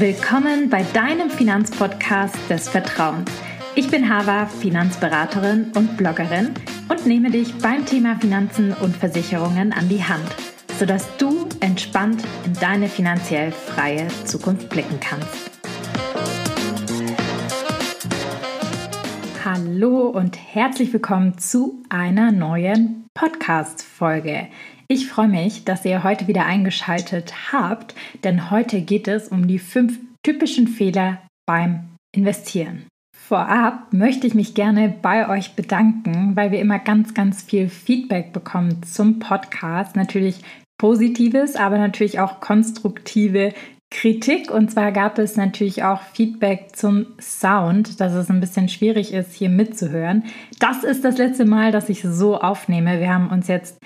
Willkommen bei deinem Finanzpodcast des Vertrauens. Ich bin Hava, Finanzberaterin und Bloggerin und nehme dich beim Thema Finanzen und Versicherungen an die Hand, sodass du entspannt in deine finanziell freie Zukunft blicken kannst. Hallo und herzlich willkommen zu einer neuen Podcast-Folge. Ich freue mich, dass ihr heute wieder eingeschaltet habt, denn heute geht es um die fünf typischen Fehler beim Investieren. Vorab möchte ich mich gerne bei euch bedanken, weil wir immer ganz, ganz viel Feedback bekommen zum Podcast. Natürlich positives, aber natürlich auch konstruktive Kritik. Und zwar gab es natürlich auch Feedback zum Sound, dass es ein bisschen schwierig ist, hier mitzuhören. Das ist das letzte Mal, dass ich so aufnehme. Wir haben uns jetzt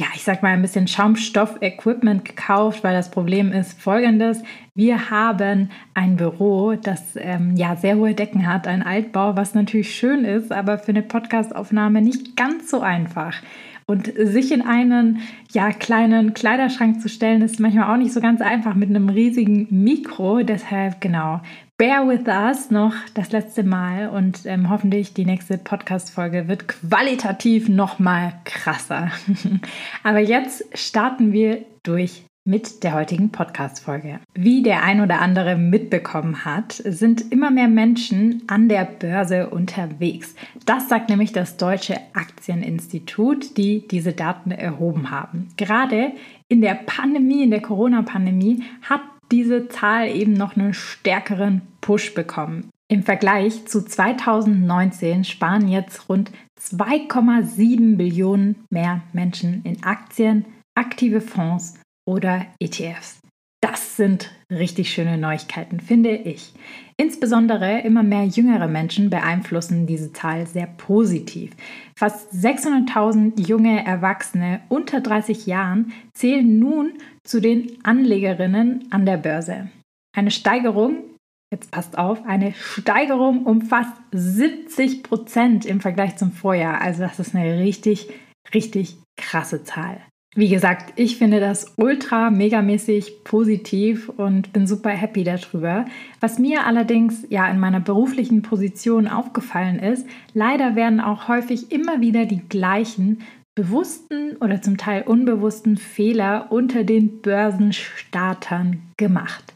ja, ich sag mal, ein bisschen Schaumstoff-Equipment gekauft, weil das Problem ist folgendes. Wir haben ein Büro, das ähm, ja sehr hohe Decken hat, ein Altbau, was natürlich schön ist, aber für eine Podcastaufnahme nicht ganz so einfach. Und sich in einen ja, kleinen Kleiderschrank zu stellen, ist manchmal auch nicht so ganz einfach mit einem riesigen Mikro. Deshalb, genau, bear with us noch das letzte Mal und ähm, hoffentlich die nächste Podcast-Folge wird qualitativ noch mal krasser. Aber jetzt starten wir durch mit der heutigen Podcast-Folge. Wie der ein oder andere mitbekommen hat, sind immer mehr Menschen an der Börse unterwegs. Das sagt nämlich das Deutsche Aktieninstitut, die diese Daten erhoben haben. Gerade in der Pandemie, in der Corona-Pandemie, hat diese Zahl eben noch einen stärkeren Push bekommen. Im Vergleich zu 2019 sparen jetzt rund 2,7 Billionen mehr Menschen in Aktien, aktive Fonds oder ETFs. Das sind richtig schöne Neuigkeiten, finde ich. Insbesondere immer mehr jüngere Menschen beeinflussen diese Zahl sehr positiv. Fast 600.000 junge Erwachsene unter 30 Jahren zählen nun zu den Anlegerinnen an der Börse. Eine Steigerung, jetzt passt auf, eine Steigerung um fast 70 Prozent im Vergleich zum Vorjahr. Also das ist eine richtig, richtig krasse Zahl. Wie gesagt, ich finde das ultra megamäßig positiv und bin super happy darüber. Was mir allerdings ja in meiner beruflichen Position aufgefallen ist, leider werden auch häufig immer wieder die gleichen bewussten oder zum Teil unbewussten Fehler unter den Börsenstartern gemacht.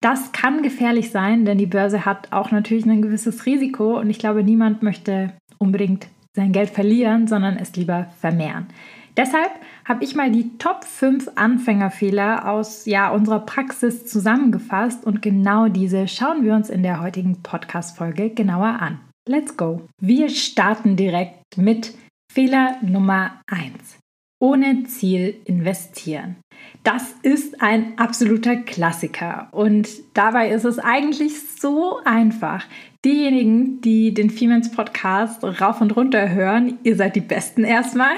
Das kann gefährlich sein, denn die Börse hat auch natürlich ein gewisses Risiko und ich glaube, niemand möchte unbedingt sein Geld verlieren, sondern es lieber vermehren. Deshalb habe ich mal die Top 5 Anfängerfehler aus ja, unserer Praxis zusammengefasst und genau diese schauen wir uns in der heutigen Podcast-Folge genauer an. Let's go! Wir starten direkt mit Fehler Nummer 1 ohne Ziel investieren. Das ist ein absoluter Klassiker und dabei ist es eigentlich so einfach. Diejenigen, die den Femens Podcast rauf und runter hören, ihr seid die Besten erstmal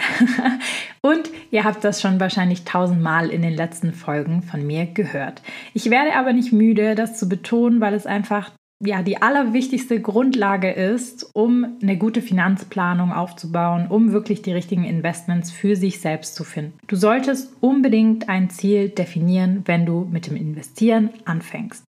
und ihr habt das schon wahrscheinlich tausendmal in den letzten Folgen von mir gehört. Ich werde aber nicht müde, das zu betonen, weil es einfach ja die allerwichtigste Grundlage ist, um eine gute Finanzplanung aufzubauen, um wirklich die richtigen Investments für sich selbst zu finden. Du solltest unbedingt ein Ziel definieren, wenn du mit dem Investieren anfängst.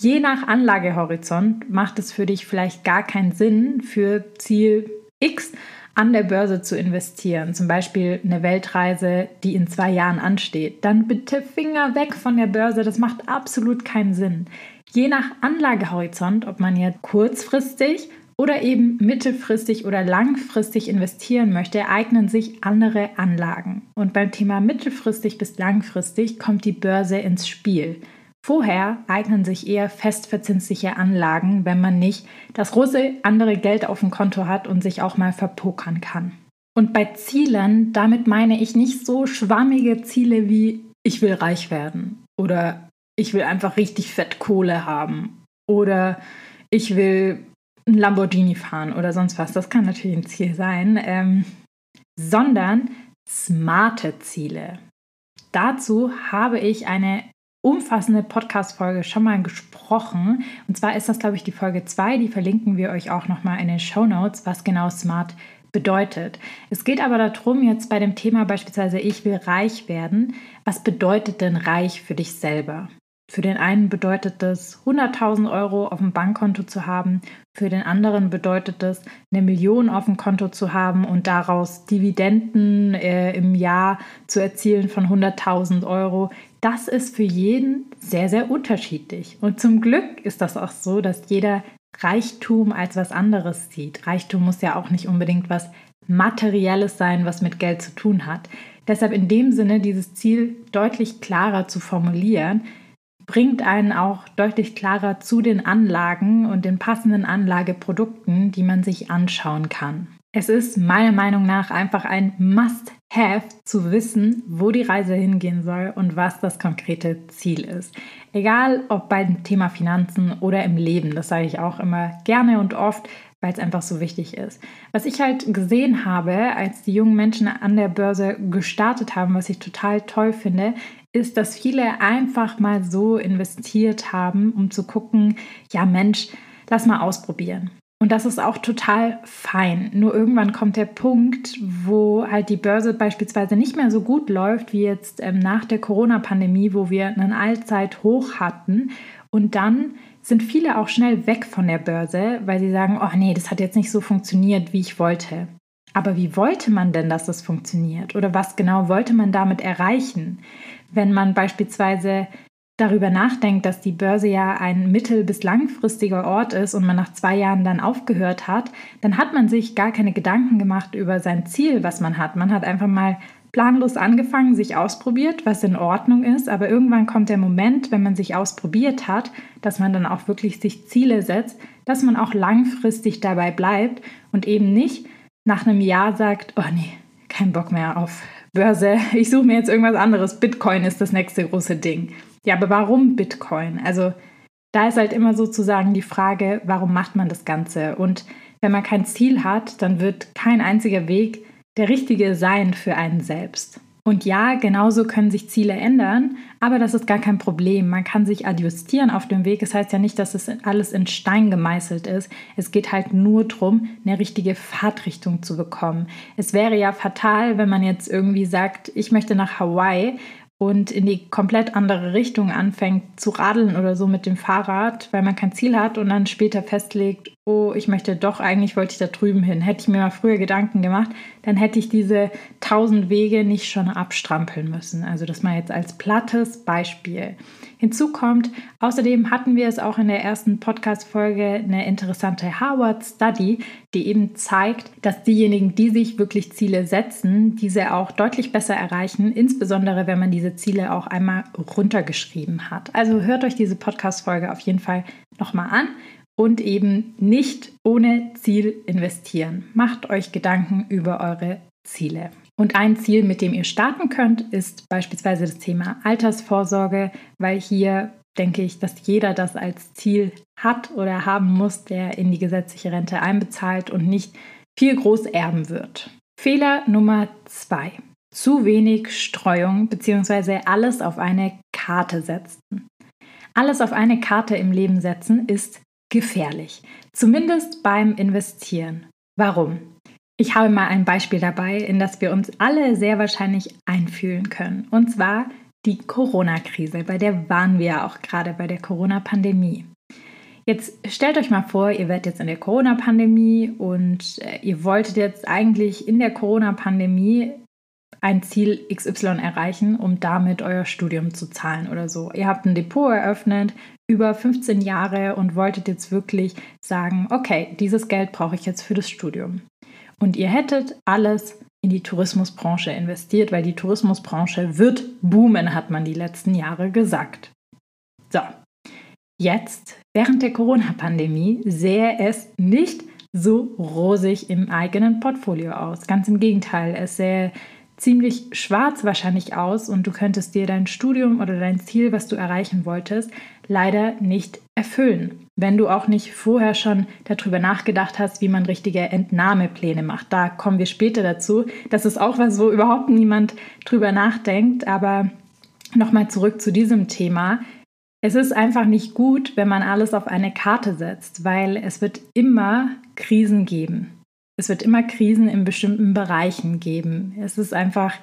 Je nach Anlagehorizont macht es für dich vielleicht gar keinen Sinn, für Ziel X an der Börse zu investieren, zum Beispiel eine Weltreise, die in zwei Jahren ansteht, dann bitte Finger weg von der Börse. Das macht absolut keinen Sinn. Je nach Anlagehorizont, ob man jetzt kurzfristig oder eben mittelfristig oder langfristig investieren möchte, eignen sich andere Anlagen. Und beim Thema mittelfristig bis langfristig kommt die Börse ins Spiel. Vorher eignen sich eher festverzinsliche Anlagen, wenn man nicht das große andere Geld auf dem Konto hat und sich auch mal verpokern kann. Und bei Zielen, damit meine ich nicht so schwammige Ziele wie ich will reich werden oder ich will einfach richtig fett Kohle haben oder ich will ein Lamborghini fahren oder sonst was. Das kann natürlich ein Ziel sein, ähm, sondern smarte Ziele. Dazu habe ich eine umfassende Podcast-Folge schon mal gesprochen. Und zwar ist das, glaube ich, die Folge 2. Die verlinken wir euch auch nochmal in den Show Notes, was genau smart bedeutet. Es geht aber darum, jetzt bei dem Thema beispielsweise, ich will reich werden. Was bedeutet denn reich für dich selber? Für den einen bedeutet das 100.000 Euro auf dem Bankkonto zu haben, für den anderen bedeutet das eine Million auf dem Konto zu haben und daraus Dividenden äh, im Jahr zu erzielen von 100.000 Euro. Das ist für jeden sehr, sehr unterschiedlich. Und zum Glück ist das auch so, dass jeder Reichtum als was anderes sieht. Reichtum muss ja auch nicht unbedingt was Materielles sein, was mit Geld zu tun hat. Deshalb in dem Sinne dieses Ziel deutlich klarer zu formulieren, bringt einen auch deutlich klarer zu den Anlagen und den passenden Anlageprodukten, die man sich anschauen kann. Es ist meiner Meinung nach einfach ein Must-Have zu wissen, wo die Reise hingehen soll und was das konkrete Ziel ist. Egal ob beim Thema Finanzen oder im Leben, das sage ich auch immer gerne und oft, weil es einfach so wichtig ist. Was ich halt gesehen habe, als die jungen Menschen an der Börse gestartet haben, was ich total toll finde, ist, dass viele einfach mal so investiert haben, um zu gucken, ja Mensch, lass mal ausprobieren. Und das ist auch total fein. Nur irgendwann kommt der Punkt, wo halt die Börse beispielsweise nicht mehr so gut läuft wie jetzt ähm, nach der Corona-Pandemie, wo wir einen Allzeithoch hatten. Und dann sind viele auch schnell weg von der Börse, weil sie sagen, oh nee, das hat jetzt nicht so funktioniert, wie ich wollte. Aber wie wollte man denn, dass das funktioniert? Oder was genau wollte man damit erreichen? Wenn man beispielsweise darüber nachdenkt, dass die Börse ja ein mittel- bis langfristiger Ort ist und man nach zwei Jahren dann aufgehört hat, dann hat man sich gar keine Gedanken gemacht über sein Ziel, was man hat. Man hat einfach mal planlos angefangen, sich ausprobiert, was in Ordnung ist, aber irgendwann kommt der Moment, wenn man sich ausprobiert hat, dass man dann auch wirklich sich Ziele setzt, dass man auch langfristig dabei bleibt und eben nicht nach einem Jahr sagt, oh nee, kein Bock mehr auf Börse, ich suche mir jetzt irgendwas anderes, Bitcoin ist das nächste große Ding. Ja, aber warum Bitcoin? Also da ist halt immer sozusagen die Frage, warum macht man das Ganze? Und wenn man kein Ziel hat, dann wird kein einziger Weg der richtige sein für einen selbst. Und ja, genauso können sich Ziele ändern, aber das ist gar kein Problem. Man kann sich adjustieren auf dem Weg. Es das heißt ja nicht, dass es alles in Stein gemeißelt ist. Es geht halt nur darum, eine richtige Fahrtrichtung zu bekommen. Es wäre ja fatal, wenn man jetzt irgendwie sagt, ich möchte nach Hawaii und in die komplett andere Richtung anfängt zu radeln oder so mit dem Fahrrad, weil man kein Ziel hat und dann später festlegt, oh, ich möchte doch, eigentlich wollte ich da drüben hin. Hätte ich mir mal früher Gedanken gemacht, dann hätte ich diese tausend Wege nicht schon abstrampeln müssen. Also das mal jetzt als plattes Beispiel. Hinzu kommt, außerdem hatten wir es auch in der ersten Podcast-Folge eine interessante Harvard-Study, die eben zeigt, dass diejenigen, die sich wirklich Ziele setzen, diese auch deutlich besser erreichen, insbesondere wenn man diese Ziele auch einmal runtergeschrieben hat. Also hört euch diese Podcast-Folge auf jeden Fall nochmal an und eben nicht ohne Ziel investieren. Macht euch Gedanken über eure Ziele. Und ein Ziel, mit dem ihr starten könnt, ist beispielsweise das Thema Altersvorsorge, weil hier denke ich, dass jeder das als Ziel hat oder haben muss, der in die gesetzliche Rente einbezahlt und nicht viel groß erben wird. Fehler Nummer zwei. Zu wenig Streuung bzw. alles auf eine Karte setzen. Alles auf eine Karte im Leben setzen ist gefährlich, zumindest beim Investieren. Warum? Ich habe mal ein Beispiel dabei, in das wir uns alle sehr wahrscheinlich einfühlen können. Und zwar die Corona-Krise, bei der waren wir ja auch gerade bei der Corona-Pandemie. Jetzt stellt euch mal vor, ihr werdet jetzt in der Corona-Pandemie und äh, ihr wolltet jetzt eigentlich in der Corona-Pandemie ein Ziel XY erreichen, um damit euer Studium zu zahlen oder so. Ihr habt ein Depot eröffnet über 15 Jahre und wolltet jetzt wirklich sagen, okay, dieses Geld brauche ich jetzt für das Studium. Und ihr hättet alles in die Tourismusbranche investiert, weil die Tourismusbranche wird boomen, hat man die letzten Jahre gesagt. So, jetzt, während der Corona-Pandemie, sähe es nicht so rosig im eigenen Portfolio aus. Ganz im Gegenteil, es sähe ziemlich schwarz wahrscheinlich aus und du könntest dir dein Studium oder dein Ziel, was du erreichen wolltest, leider nicht erfüllen. Wenn du auch nicht vorher schon darüber nachgedacht hast, wie man richtige Entnahmepläne macht. Da kommen wir später dazu. Das ist auch was, wo überhaupt niemand drüber nachdenkt. Aber nochmal zurück zu diesem Thema. Es ist einfach nicht gut, wenn man alles auf eine Karte setzt, weil es wird immer Krisen geben. Es wird immer Krisen in bestimmten Bereichen geben. Es ist einfach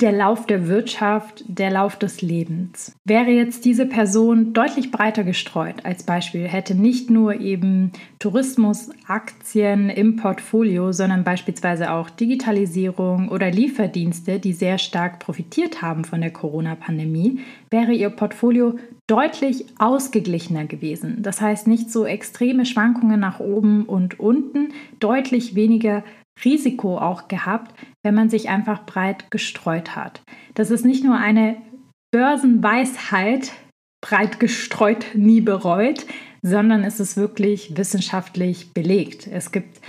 der Lauf der Wirtschaft, der Lauf des Lebens. Wäre jetzt diese Person deutlich breiter gestreut, als Beispiel, hätte nicht nur eben Tourismus, Aktien im Portfolio, sondern beispielsweise auch Digitalisierung oder Lieferdienste, die sehr stark profitiert haben von der Corona-Pandemie, wäre ihr Portfolio deutlich ausgeglichener gewesen. Das heißt nicht so extreme Schwankungen nach oben und unten, deutlich weniger Risiko auch gehabt, wenn man sich einfach breit gestreut hat. Das ist nicht nur eine Börsenweisheit, breit gestreut, nie bereut, sondern es ist wirklich wissenschaftlich belegt. Es gibt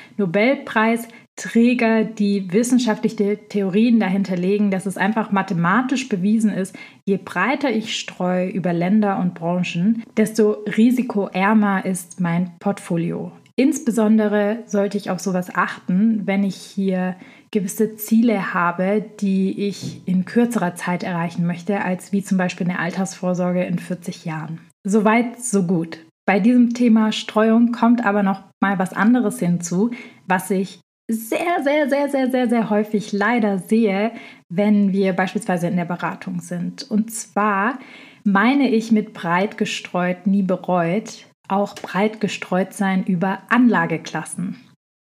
Nobelpreisträger, die wissenschaftliche Theorien dahinter legen, dass es einfach mathematisch bewiesen ist, je breiter ich streue über Länder und Branchen, desto risikoärmer ist mein Portfolio. Insbesondere sollte ich auf sowas achten, wenn ich hier gewisse Ziele habe, die ich in kürzerer Zeit erreichen möchte, als wie zum Beispiel eine Altersvorsorge in 40 Jahren. Soweit, so gut. Bei diesem Thema Streuung kommt aber noch mal was anderes hinzu, was ich sehr, sehr, sehr, sehr, sehr, sehr häufig leider sehe, wenn wir beispielsweise in der Beratung sind. Und zwar meine ich mit breit gestreut, nie bereut, auch breit gestreut sein über Anlageklassen.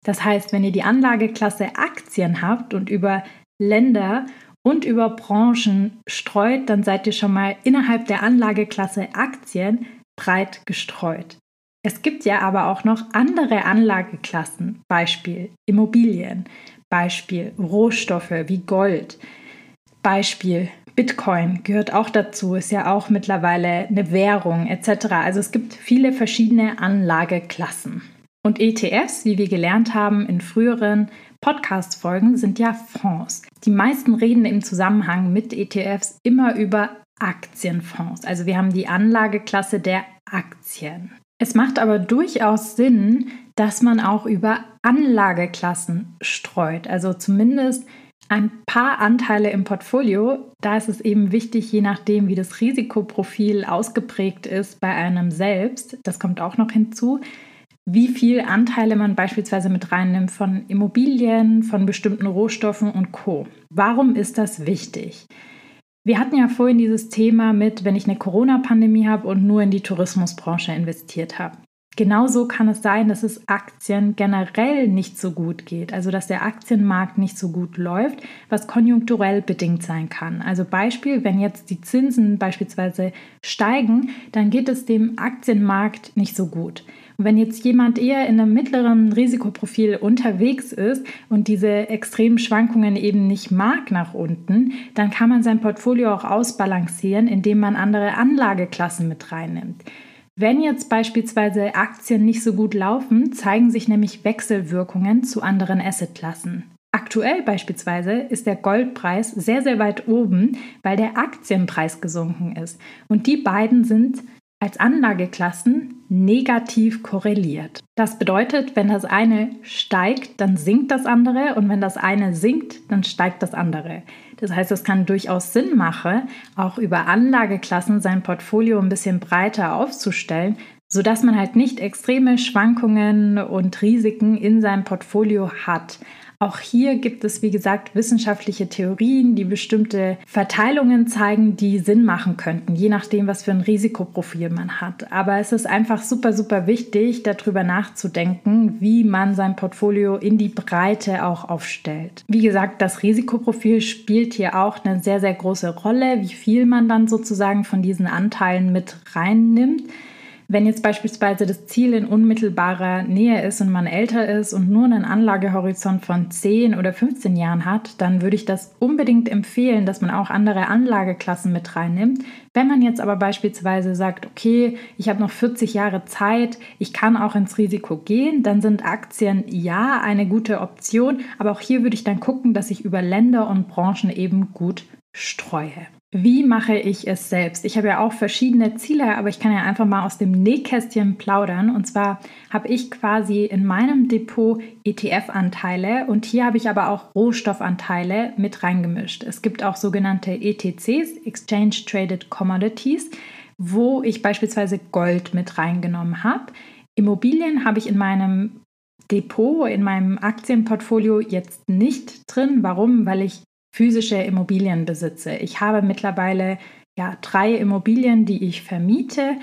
Das heißt, wenn ihr die Anlageklasse Aktien habt und über Länder und über Branchen streut, dann seid ihr schon mal innerhalb der Anlageklasse Aktien breit gestreut. Es gibt ja aber auch noch andere Anlageklassen, Beispiel Immobilien, Beispiel Rohstoffe wie Gold, Beispiel Bitcoin gehört auch dazu, ist ja auch mittlerweile eine Währung etc. Also es gibt viele verschiedene Anlageklassen. Und ETFs, wie wir gelernt haben in früheren Podcast-Folgen, sind ja Fonds. Die meisten reden im Zusammenhang mit ETFs immer über Aktienfonds. Also wir haben die Anlageklasse der Aktien. Es macht aber durchaus Sinn, dass man auch über Anlageklassen streut. Also zumindest ein paar Anteile im Portfolio. Da ist es eben wichtig, je nachdem, wie das Risikoprofil ausgeprägt ist bei einem selbst, das kommt auch noch hinzu, wie viel Anteile man beispielsweise mit reinnimmt von Immobilien, von bestimmten Rohstoffen und Co. Warum ist das wichtig? Wir hatten ja vorhin dieses Thema mit, wenn ich eine Corona-Pandemie habe und nur in die Tourismusbranche investiert habe. Genauso kann es sein, dass es Aktien generell nicht so gut geht, also dass der Aktienmarkt nicht so gut läuft, was konjunkturell bedingt sein kann. Also Beispiel, wenn jetzt die Zinsen beispielsweise steigen, dann geht es dem Aktienmarkt nicht so gut. Wenn jetzt jemand eher in einem mittleren Risikoprofil unterwegs ist und diese extremen Schwankungen eben nicht mag nach unten, dann kann man sein Portfolio auch ausbalancieren, indem man andere Anlageklassen mit reinnimmt. Wenn jetzt beispielsweise Aktien nicht so gut laufen, zeigen sich nämlich Wechselwirkungen zu anderen Assetklassen. Aktuell beispielsweise ist der Goldpreis sehr, sehr weit oben, weil der Aktienpreis gesunken ist. Und die beiden sind als Anlageklassen negativ korreliert. Das bedeutet, wenn das eine steigt, dann sinkt das andere und wenn das eine sinkt, dann steigt das andere. Das heißt, es kann durchaus Sinn machen, auch über Anlageklassen sein Portfolio ein bisschen breiter aufzustellen, sodass man halt nicht extreme Schwankungen und Risiken in seinem Portfolio hat. Auch hier gibt es, wie gesagt, wissenschaftliche Theorien, die bestimmte Verteilungen zeigen, die Sinn machen könnten, je nachdem, was für ein Risikoprofil man hat. Aber es ist einfach super, super wichtig, darüber nachzudenken, wie man sein Portfolio in die Breite auch aufstellt. Wie gesagt, das Risikoprofil spielt hier auch eine sehr, sehr große Rolle, wie viel man dann sozusagen von diesen Anteilen mit reinnimmt. Wenn jetzt beispielsweise das Ziel in unmittelbarer Nähe ist und man älter ist und nur einen Anlagehorizont von 10 oder 15 Jahren hat, dann würde ich das unbedingt empfehlen, dass man auch andere Anlageklassen mit reinnimmt. Wenn man jetzt aber beispielsweise sagt, okay, ich habe noch 40 Jahre Zeit, ich kann auch ins Risiko gehen, dann sind Aktien ja eine gute Option, aber auch hier würde ich dann gucken, dass ich über Länder und Branchen eben gut streue. Wie mache ich es selbst? Ich habe ja auch verschiedene Ziele, aber ich kann ja einfach mal aus dem Nähkästchen plaudern. Und zwar habe ich quasi in meinem Depot ETF-Anteile und hier habe ich aber auch Rohstoffanteile mit reingemischt. Es gibt auch sogenannte ETCs, Exchange Traded Commodities, wo ich beispielsweise Gold mit reingenommen habe. Immobilien habe ich in meinem Depot in meinem Aktienportfolio jetzt nicht drin. Warum? Weil ich physische Immobilien besitze. Ich habe mittlerweile ja drei Immobilien, die ich vermiete,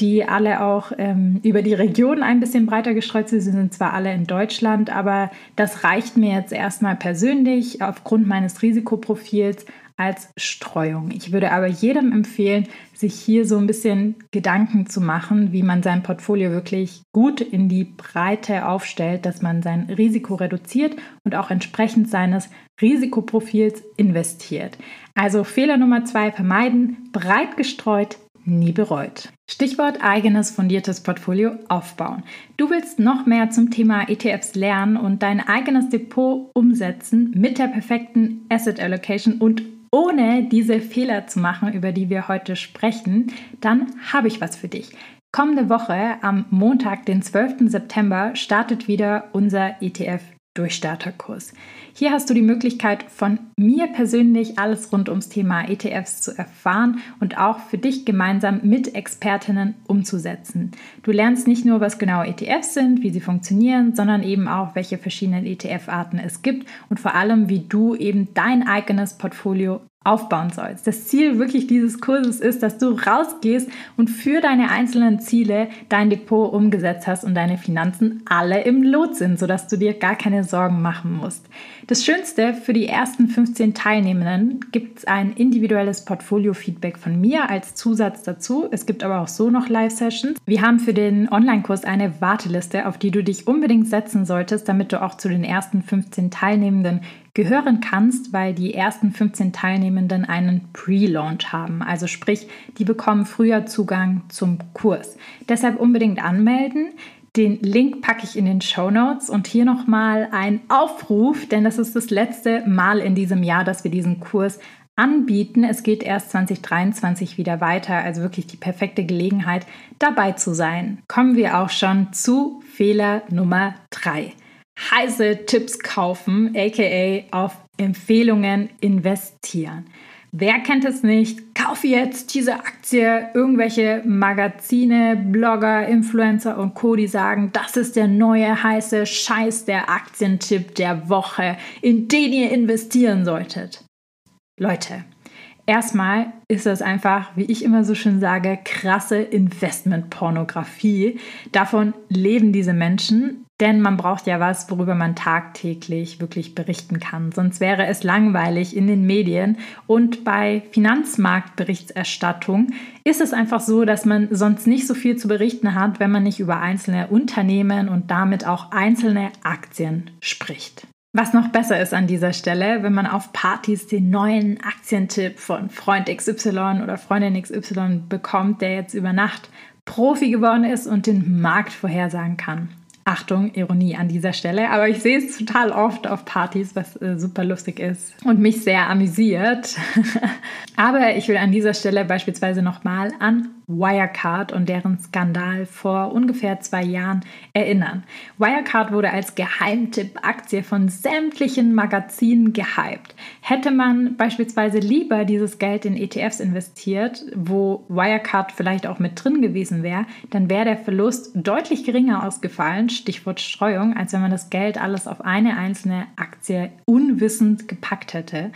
die alle auch ähm, über die Region ein bisschen breiter gestreut sind. Sie sind zwar alle in Deutschland, aber das reicht mir jetzt erstmal persönlich aufgrund meines Risikoprofils als Streuung. Ich würde aber jedem empfehlen, sich hier so ein bisschen Gedanken zu machen, wie man sein Portfolio wirklich gut in die Breite aufstellt, dass man sein Risiko reduziert und auch entsprechend seines Risikoprofils investiert. Also Fehler Nummer zwei vermeiden, breit gestreut, nie bereut. Stichwort eigenes fundiertes Portfolio aufbauen. Du willst noch mehr zum Thema ETFs lernen und dein eigenes Depot umsetzen mit der perfekten Asset Allocation und ohne diese Fehler zu machen, über die wir heute sprechen, dann habe ich was für dich. Kommende Woche am Montag, den 12. September, startet wieder unser ETF Durchstarterkurs. Hier hast du die Möglichkeit, von mir persönlich alles rund ums Thema ETFs zu erfahren und auch für dich gemeinsam mit Expertinnen umzusetzen. Du lernst nicht nur, was genau ETFs sind, wie sie funktionieren, sondern eben auch, welche verschiedenen ETF-Arten es gibt und vor allem, wie du eben dein eigenes Portfolio aufbauen sollst. Das Ziel wirklich dieses Kurses ist, dass du rausgehst und für deine einzelnen Ziele dein Depot umgesetzt hast und deine Finanzen alle im Lot sind, sodass du dir gar keine Sorgen machen musst. Das Schönste für die ersten 15 Teilnehmenden gibt es ein individuelles Portfolio-Feedback von mir als Zusatz dazu. Es gibt aber auch so noch Live-Sessions. Wir haben für den Online-Kurs eine Warteliste, auf die du dich unbedingt setzen solltest, damit du auch zu den ersten 15 Teilnehmenden gehören kannst, weil die ersten 15 Teilnehmenden einen Pre-Launch haben. Also sprich, die bekommen früher Zugang zum Kurs. Deshalb unbedingt anmelden. Den Link packe ich in den Show Notes und hier nochmal ein Aufruf, denn das ist das letzte Mal in diesem Jahr, dass wir diesen Kurs anbieten. Es geht erst 2023 wieder weiter, also wirklich die perfekte Gelegenheit, dabei zu sein. Kommen wir auch schon zu Fehler Nummer 3 heiße Tipps kaufen, aka auf Empfehlungen investieren. Wer kennt es nicht? Kauf jetzt diese Aktie. Irgendwelche Magazine, Blogger, Influencer und Co. die sagen, das ist der neue heiße Scheiß, der Aktientipp der Woche, in den ihr investieren solltet. Leute, erstmal ist das einfach, wie ich immer so schön sage, krasse Investmentpornografie. Davon leben diese Menschen denn man braucht ja was, worüber man tagtäglich wirklich berichten kann. Sonst wäre es langweilig in den Medien. Und bei Finanzmarktberichterstattung ist es einfach so, dass man sonst nicht so viel zu berichten hat, wenn man nicht über einzelne Unternehmen und damit auch einzelne Aktien spricht. Was noch besser ist an dieser Stelle, wenn man auf Partys den neuen Aktientipp von Freund XY oder Freundin XY bekommt, der jetzt über Nacht Profi geworden ist und den Markt vorhersagen kann. Achtung, Ironie an dieser Stelle, aber ich sehe es total oft auf Partys, was äh, super lustig ist und mich sehr amüsiert. aber ich will an dieser Stelle beispielsweise nochmal an Wirecard und deren Skandal vor ungefähr zwei Jahren erinnern. Wirecard wurde als Geheimtipp-Aktie von sämtlichen Magazinen gehypt. Hätte man beispielsweise lieber dieses Geld in ETFs investiert, wo Wirecard vielleicht auch mit drin gewesen wäre, dann wäre der Verlust deutlich geringer ausgefallen, Stichwort Streuung, als wenn man das Geld alles auf eine einzelne Aktie unwissend gepackt hätte.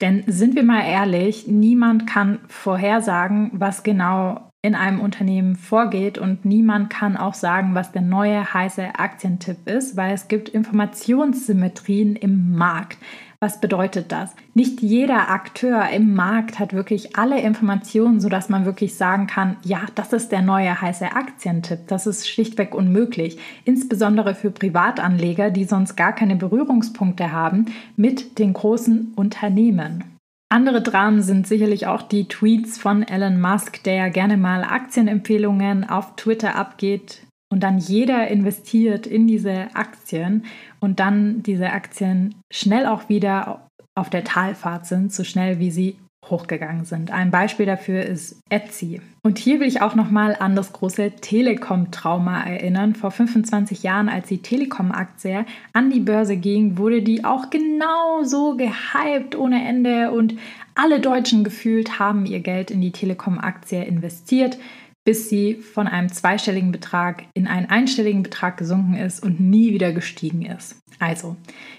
Denn sind wir mal ehrlich, niemand kann vorhersagen, was genau in einem Unternehmen vorgeht und niemand kann auch sagen, was der neue heiße Aktientipp ist, weil es gibt Informationssymmetrien im Markt. Was bedeutet das? Nicht jeder Akteur im Markt hat wirklich alle Informationen, sodass man wirklich sagen kann, ja, das ist der neue heiße Aktientipp. Das ist schlichtweg unmöglich. Insbesondere für Privatanleger, die sonst gar keine Berührungspunkte haben mit den großen Unternehmen. Andere Dramen sind sicherlich auch die Tweets von Elon Musk, der ja gerne mal Aktienempfehlungen auf Twitter abgeht und dann jeder investiert in diese Aktien und dann diese Aktien schnell auch wieder auf der Talfahrt sind, so schnell wie sie hochgegangen sind. Ein Beispiel dafür ist Etsy. Und hier will ich auch nochmal an das große Telekom-Trauma erinnern. Vor 25 Jahren, als die Telekom-Aktie an die Börse ging, wurde die auch genau so gehypt ohne Ende und alle Deutschen gefühlt haben ihr Geld in die Telekom-Aktie investiert. Bis sie von einem zweistelligen Betrag in einen einstelligen Betrag gesunken ist und nie wieder gestiegen ist. Also,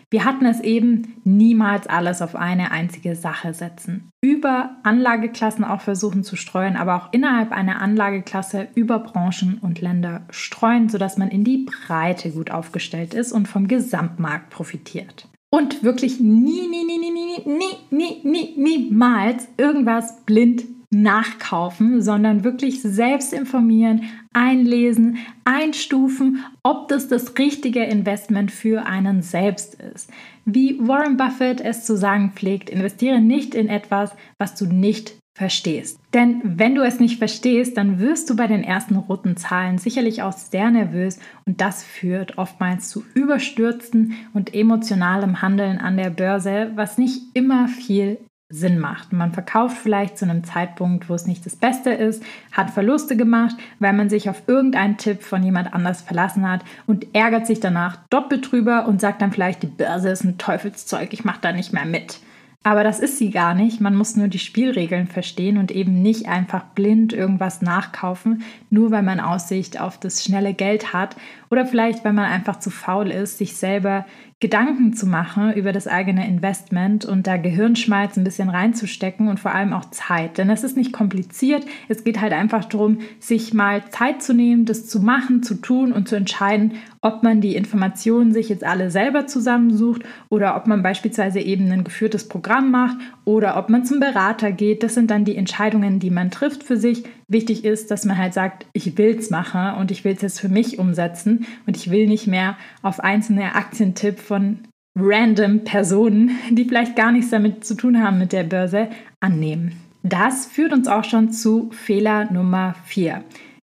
wir hatten es eben niemals alles auf eine einzige Sache setzen. Über Anlageklassen auch versuchen zu streuen, aber auch innerhalb einer Anlageklasse über Branchen und Länder streuen, sodass man in die Breite gut aufgestellt ist und vom Gesamtmarkt profitiert. Und wirklich nie, nie, nie, nie, nie, nie, nie, nie, niemals irgendwas blind nachkaufen, sondern wirklich selbst informieren, einlesen, einstufen, ob das das richtige Investment für einen selbst ist. Wie Warren Buffett es zu sagen pflegt, investiere nicht in etwas, was du nicht verstehst. Denn wenn du es nicht verstehst, dann wirst du bei den ersten roten Zahlen sicherlich auch sehr nervös und das führt oftmals zu überstürzten und emotionalem Handeln an der Börse, was nicht immer viel Sinn macht. Man verkauft vielleicht zu einem Zeitpunkt, wo es nicht das Beste ist, hat Verluste gemacht, weil man sich auf irgendeinen Tipp von jemand anders verlassen hat und ärgert sich danach doppelt drüber und sagt dann vielleicht, die Börse ist ein Teufelszeug, ich mache da nicht mehr mit. Aber das ist sie gar nicht. Man muss nur die Spielregeln verstehen und eben nicht einfach blind irgendwas nachkaufen, nur weil man Aussicht auf das schnelle Geld hat oder vielleicht weil man einfach zu faul ist, sich selber Gedanken zu machen über das eigene Investment und da Gehirnschmalz ein bisschen reinzustecken und vor allem auch Zeit. Denn es ist nicht kompliziert. Es geht halt einfach darum, sich mal Zeit zu nehmen, das zu machen, zu tun und zu entscheiden, ob man die Informationen sich jetzt alle selber zusammensucht oder ob man beispielsweise eben ein geführtes Programm macht oder ob man zum Berater geht. Das sind dann die Entscheidungen, die man trifft für sich. Wichtig ist, dass man halt sagt, ich will es machen und ich will es jetzt für mich umsetzen und ich will nicht mehr auf einzelne Aktientipps von random Personen, die vielleicht gar nichts damit zu tun haben mit der Börse, annehmen. Das führt uns auch schon zu Fehler Nummer 4.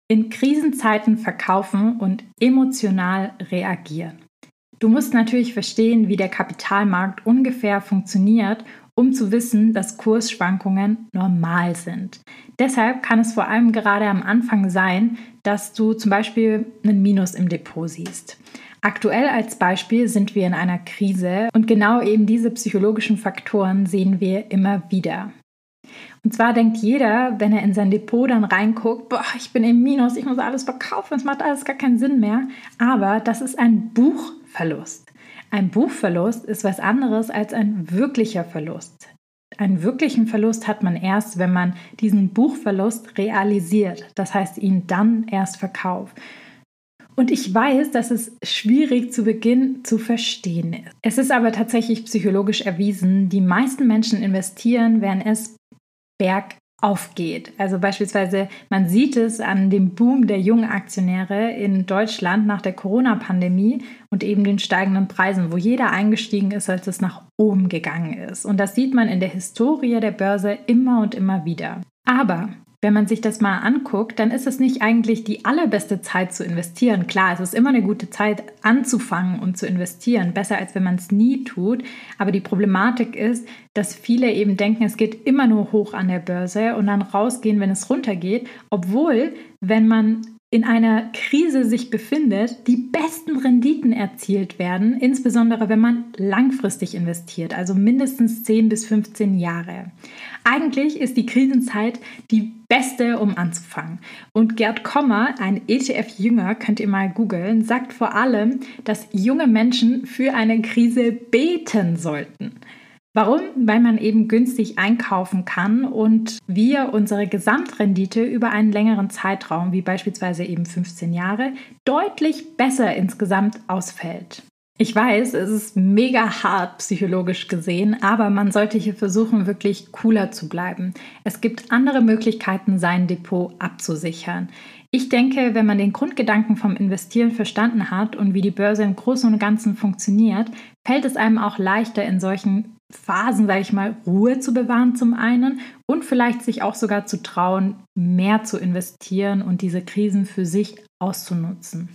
In Krisenzeiten verkaufen und emotional reagieren. Du musst natürlich verstehen, wie der Kapitalmarkt ungefähr funktioniert, um zu wissen, dass Kursschwankungen normal sind. Deshalb kann es vor allem gerade am Anfang sein, dass du zum Beispiel einen Minus im Depot siehst. Aktuell als Beispiel sind wir in einer Krise und genau eben diese psychologischen Faktoren sehen wir immer wieder. Und zwar denkt jeder, wenn er in sein Depot dann reinguckt, boah, ich bin im Minus, ich muss alles verkaufen, es macht alles gar keinen Sinn mehr. Aber das ist ein Buchverlust. Ein Buchverlust ist was anderes als ein wirklicher Verlust. Einen wirklichen Verlust hat man erst, wenn man diesen Buchverlust realisiert, das heißt ihn dann erst verkauft. Und ich weiß, dass es schwierig zu Beginn zu verstehen ist. Es ist aber tatsächlich psychologisch erwiesen, die meisten Menschen investieren, wenn es bergauf geht. Also beispielsweise, man sieht es an dem Boom der jungen Aktionäre in Deutschland nach der Corona-Pandemie und eben den steigenden Preisen, wo jeder eingestiegen ist, als es nach oben gegangen ist. Und das sieht man in der Historie der Börse immer und immer wieder. Aber wenn man sich das mal anguckt, dann ist es nicht eigentlich die allerbeste Zeit zu investieren. Klar, es ist immer eine gute Zeit anzufangen und zu investieren, besser als wenn man es nie tut. Aber die Problematik ist, dass viele eben denken, es geht immer nur hoch an der Börse und dann rausgehen, wenn es runtergeht, obwohl, wenn man in einer Krise sich befindet, die besten Renditen erzielt werden, insbesondere wenn man langfristig investiert, also mindestens 10 bis 15 Jahre. Eigentlich ist die Krisenzeit die beste, um anzufangen. Und Gerd Kommer, ein ETF-Jünger, könnt ihr mal googeln, sagt vor allem, dass junge Menschen für eine Krise beten sollten. Warum? Weil man eben günstig einkaufen kann und wir unsere Gesamtrendite über einen längeren Zeitraum, wie beispielsweise eben 15 Jahre, deutlich besser insgesamt ausfällt. Ich weiß, es ist mega hart psychologisch gesehen, aber man sollte hier versuchen, wirklich cooler zu bleiben. Es gibt andere Möglichkeiten, sein Depot abzusichern. Ich denke, wenn man den Grundgedanken vom Investieren verstanden hat und wie die Börse im Großen und Ganzen funktioniert, fällt es einem auch leichter in solchen Phasen, sage ich mal, Ruhe zu bewahren zum einen und vielleicht sich auch sogar zu trauen, mehr zu investieren und diese Krisen für sich auszunutzen.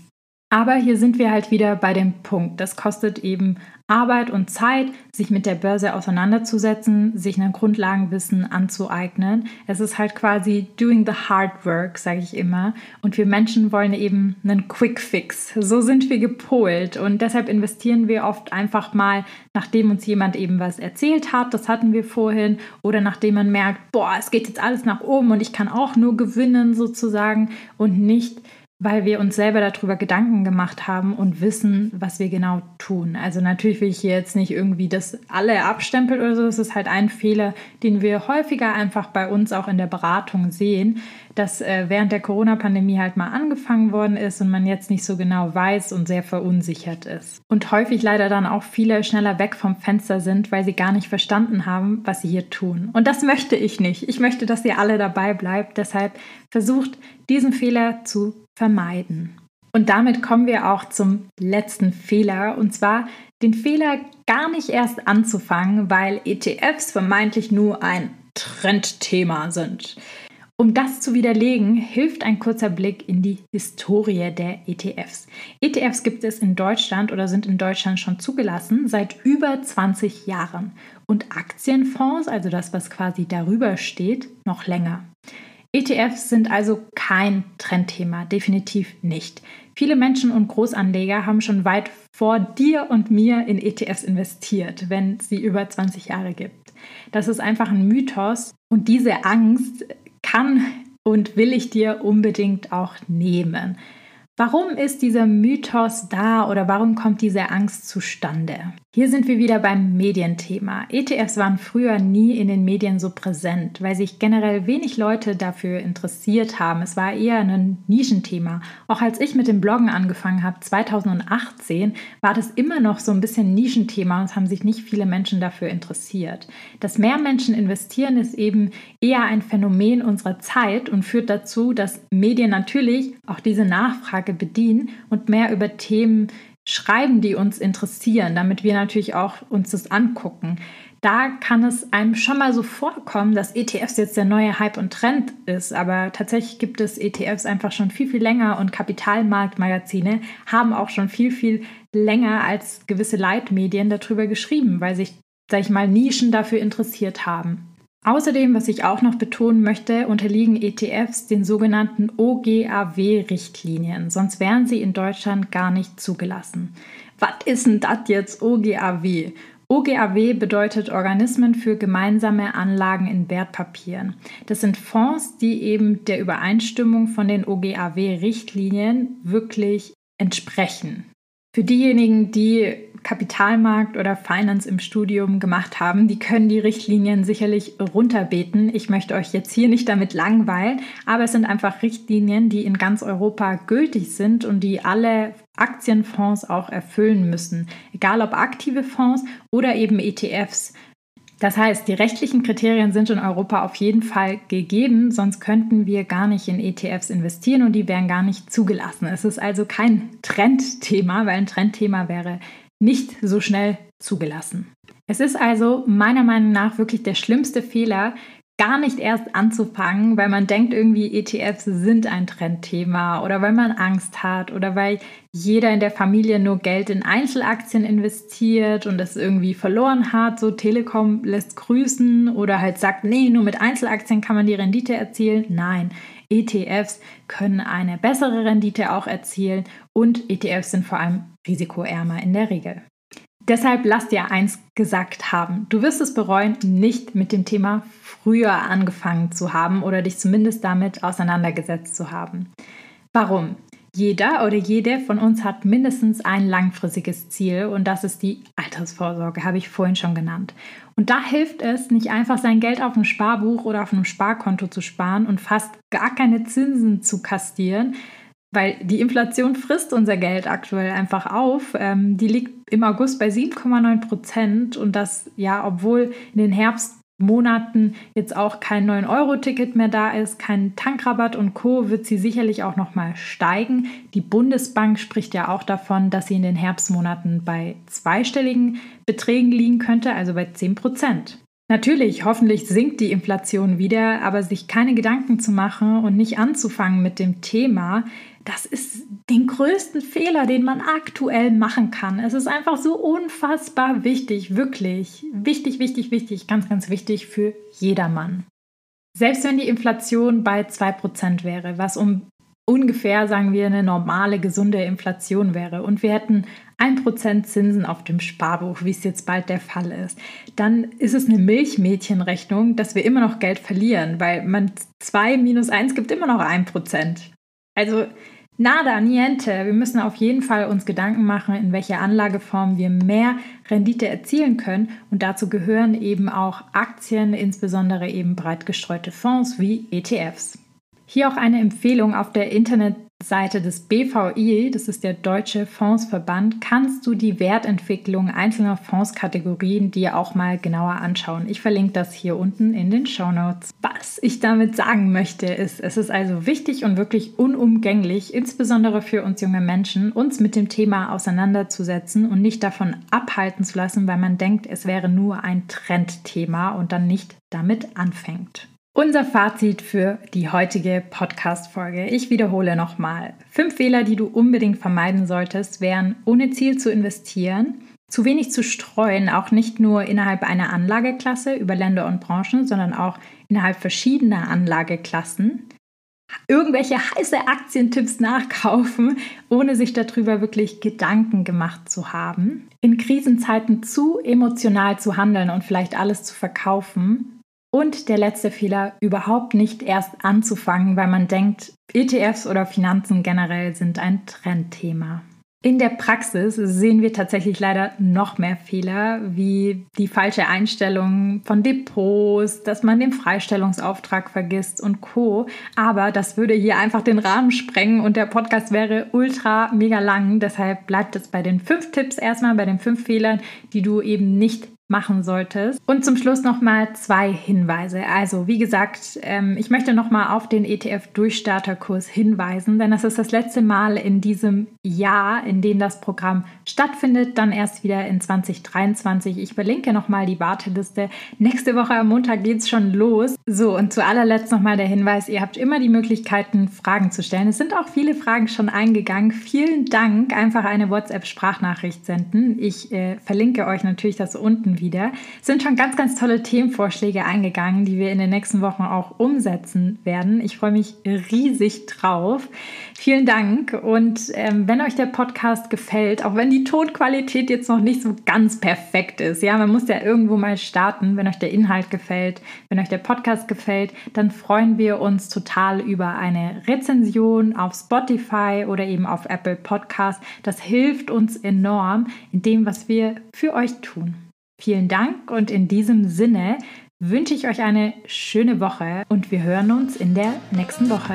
Aber hier sind wir halt wieder bei dem Punkt. Das kostet eben Arbeit und Zeit, sich mit der Börse auseinanderzusetzen, sich ein Grundlagenwissen anzueignen. Es ist halt quasi doing the hard work, sage ich immer. Und wir Menschen wollen eben einen Quick Fix. So sind wir gepolt. Und deshalb investieren wir oft einfach mal, nachdem uns jemand eben was erzählt hat, das hatten wir vorhin, oder nachdem man merkt, boah, es geht jetzt alles nach oben und ich kann auch nur gewinnen sozusagen und nicht weil wir uns selber darüber Gedanken gemacht haben und wissen, was wir genau tun. Also natürlich will ich hier jetzt nicht irgendwie das alle abstempeln oder so. Es ist halt ein Fehler, den wir häufiger einfach bei uns auch in der Beratung sehen, dass äh, während der Corona-Pandemie halt mal angefangen worden ist und man jetzt nicht so genau weiß und sehr verunsichert ist. Und häufig leider dann auch viele schneller weg vom Fenster sind, weil sie gar nicht verstanden haben, was sie hier tun. Und das möchte ich nicht. Ich möchte, dass ihr alle dabei bleibt. Deshalb versucht, diesen Fehler zu vermeiden. Und damit kommen wir auch zum letzten Fehler, und zwar den Fehler gar nicht erst anzufangen, weil ETFs vermeintlich nur ein Trendthema sind. Um das zu widerlegen, hilft ein kurzer Blick in die Historie der ETFs. ETFs gibt es in Deutschland oder sind in Deutschland schon zugelassen seit über 20 Jahren und Aktienfonds, also das, was quasi darüber steht, noch länger. ETFs sind also kein Trendthema, definitiv nicht. Viele Menschen und Großanleger haben schon weit vor dir und mir in ETFs investiert, wenn es sie über 20 Jahre gibt. Das ist einfach ein Mythos und diese Angst kann und will ich dir unbedingt auch nehmen. Warum ist dieser Mythos da oder warum kommt diese Angst zustande? Hier sind wir wieder beim Medienthema. ETFs waren früher nie in den Medien so präsent, weil sich generell wenig Leute dafür interessiert haben. Es war eher ein Nischenthema. Auch als ich mit dem Bloggen angefangen habe, 2018, war das immer noch so ein bisschen Nischenthema und es haben sich nicht viele Menschen dafür interessiert. Dass mehr Menschen investieren, ist eben eher ein Phänomen unserer Zeit und führt dazu, dass Medien natürlich auch diese Nachfrage bedienen und mehr über Themen schreiben, die uns interessieren, damit wir natürlich auch uns das angucken. Da kann es einem schon mal so vorkommen, dass ETFs jetzt der neue Hype und Trend ist, aber tatsächlich gibt es ETFs einfach schon viel, viel länger und Kapitalmarktmagazine haben auch schon viel, viel länger als gewisse Leitmedien darüber geschrieben, weil sich, sag ich mal, Nischen dafür interessiert haben. Außerdem, was ich auch noch betonen möchte, unterliegen ETFs den sogenannten OGAW-Richtlinien, sonst wären sie in Deutschland gar nicht zugelassen. Was ist denn das jetzt OGAW? OGAW bedeutet Organismen für gemeinsame Anlagen in Wertpapieren. Das sind Fonds, die eben der Übereinstimmung von den OGAW-Richtlinien wirklich entsprechen. Für diejenigen, die Kapitalmarkt oder Finance im Studium gemacht haben, die können die Richtlinien sicherlich runterbeten. Ich möchte euch jetzt hier nicht damit langweilen, aber es sind einfach Richtlinien, die in ganz Europa gültig sind und die alle Aktienfonds auch erfüllen müssen, egal ob aktive Fonds oder eben ETFs. Das heißt, die rechtlichen Kriterien sind in Europa auf jeden Fall gegeben, sonst könnten wir gar nicht in ETFs investieren und die wären gar nicht zugelassen. Es ist also kein Trendthema, weil ein Trendthema wäre nicht so schnell zugelassen. Es ist also meiner Meinung nach wirklich der schlimmste Fehler, gar nicht erst anzufangen, weil man denkt, irgendwie ETFs sind ein Trendthema oder weil man Angst hat oder weil jeder in der Familie nur Geld in Einzelaktien investiert und das irgendwie verloren hat. So Telekom lässt grüßen oder halt sagt, nee, nur mit Einzelaktien kann man die Rendite erzielen. Nein, ETFs können eine bessere Rendite auch erzielen und ETFs sind vor allem risikoärmer in der Regel. Deshalb lass dir eins gesagt haben. Du wirst es bereuen, nicht mit dem Thema früher angefangen zu haben oder dich zumindest damit auseinandergesetzt zu haben. Warum? Jeder oder jede von uns hat mindestens ein langfristiges Ziel und das ist die Altersvorsorge, habe ich vorhin schon genannt. Und da hilft es, nicht einfach sein Geld auf einem Sparbuch oder auf einem Sparkonto zu sparen und fast gar keine Zinsen zu kastieren, weil die Inflation frisst unser Geld aktuell einfach auf. Ähm, die liegt im August bei 7,9 Prozent und das ja, obwohl in den Herbstmonaten jetzt auch kein 9-Euro-Ticket mehr da ist, kein Tankrabatt und Co., wird sie sicherlich auch nochmal steigen. Die Bundesbank spricht ja auch davon, dass sie in den Herbstmonaten bei zweistelligen Beträgen liegen könnte, also bei 10 Prozent. Natürlich, hoffentlich sinkt die Inflation wieder, aber sich keine Gedanken zu machen und nicht anzufangen mit dem Thema, das ist den größten Fehler, den man aktuell machen kann. Es ist einfach so unfassbar wichtig, wirklich wichtig, wichtig, wichtig, ganz, ganz wichtig für jedermann. Selbst wenn die Inflation bei 2% wäre, was um ungefähr, sagen wir, eine normale, gesunde Inflation wäre und wir hätten 1% Zinsen auf dem Sparbuch, wie es jetzt bald der Fall ist, dann ist es eine Milchmädchenrechnung, dass wir immer noch Geld verlieren, weil man 2 minus 1 gibt immer noch 1%. Also nada, niente. Wir müssen auf jeden Fall uns Gedanken machen, in welcher Anlageform wir mehr Rendite erzielen können. Und dazu gehören eben auch Aktien, insbesondere eben breit gestreute Fonds wie ETFs. Hier auch eine Empfehlung auf der Internetseite des BVI, das ist der Deutsche Fondsverband, kannst du die Wertentwicklung einzelner Fondskategorien dir auch mal genauer anschauen. Ich verlinke das hier unten in den Show Notes. Was ich damit sagen möchte, ist, es ist also wichtig und wirklich unumgänglich, insbesondere für uns junge Menschen, uns mit dem Thema auseinanderzusetzen und nicht davon abhalten zu lassen, weil man denkt, es wäre nur ein Trendthema und dann nicht damit anfängt. Unser Fazit für die heutige Podcast-Folge. Ich wiederhole nochmal. Fünf Fehler, die du unbedingt vermeiden solltest, wären, ohne Ziel zu investieren, zu wenig zu streuen, auch nicht nur innerhalb einer Anlageklasse über Länder und Branchen, sondern auch innerhalb verschiedener Anlageklassen, irgendwelche heiße Aktientipps nachkaufen, ohne sich darüber wirklich Gedanken gemacht zu haben, in Krisenzeiten zu emotional zu handeln und vielleicht alles zu verkaufen und der letzte Fehler, überhaupt nicht erst anzufangen, weil man denkt, ETFs oder Finanzen generell sind ein Trendthema. In der Praxis sehen wir tatsächlich leider noch mehr Fehler, wie die falsche Einstellung von Depots, dass man den Freistellungsauftrag vergisst und Co. Aber das würde hier einfach den Rahmen sprengen und der Podcast wäre ultra mega lang. Deshalb bleibt es bei den fünf Tipps erstmal, bei den fünf Fehlern, die du eben nicht machen solltest. Und zum Schluss nochmal zwei Hinweise. Also wie gesagt, ähm, ich möchte nochmal auf den ETF-Durchstarterkurs hinweisen, denn das ist das letzte Mal in diesem Jahr, in dem das Programm stattfindet, dann erst wieder in 2023. Ich verlinke nochmal die Warteliste. Nächste Woche am Montag geht es schon los. So, und zu allerletzt nochmal der Hinweis, ihr habt immer die Möglichkeiten, Fragen zu stellen. Es sind auch viele Fragen schon eingegangen. Vielen Dank. Einfach eine WhatsApp-Sprachnachricht senden. Ich äh, verlinke euch natürlich das unten wieder. Es sind schon ganz, ganz tolle Themenvorschläge eingegangen, die wir in den nächsten Wochen auch umsetzen werden. Ich freue mich riesig drauf. Vielen Dank. Und ähm, wenn euch der Podcast gefällt, auch wenn die Tonqualität jetzt noch nicht so ganz perfekt ist, ja, man muss ja irgendwo mal starten. Wenn euch der Inhalt gefällt, wenn euch der Podcast gefällt, dann freuen wir uns total über eine Rezension auf Spotify oder eben auf Apple Podcast. Das hilft uns enorm in dem, was wir für euch tun. Vielen Dank und in diesem Sinne wünsche ich euch eine schöne Woche und wir hören uns in der nächsten Woche.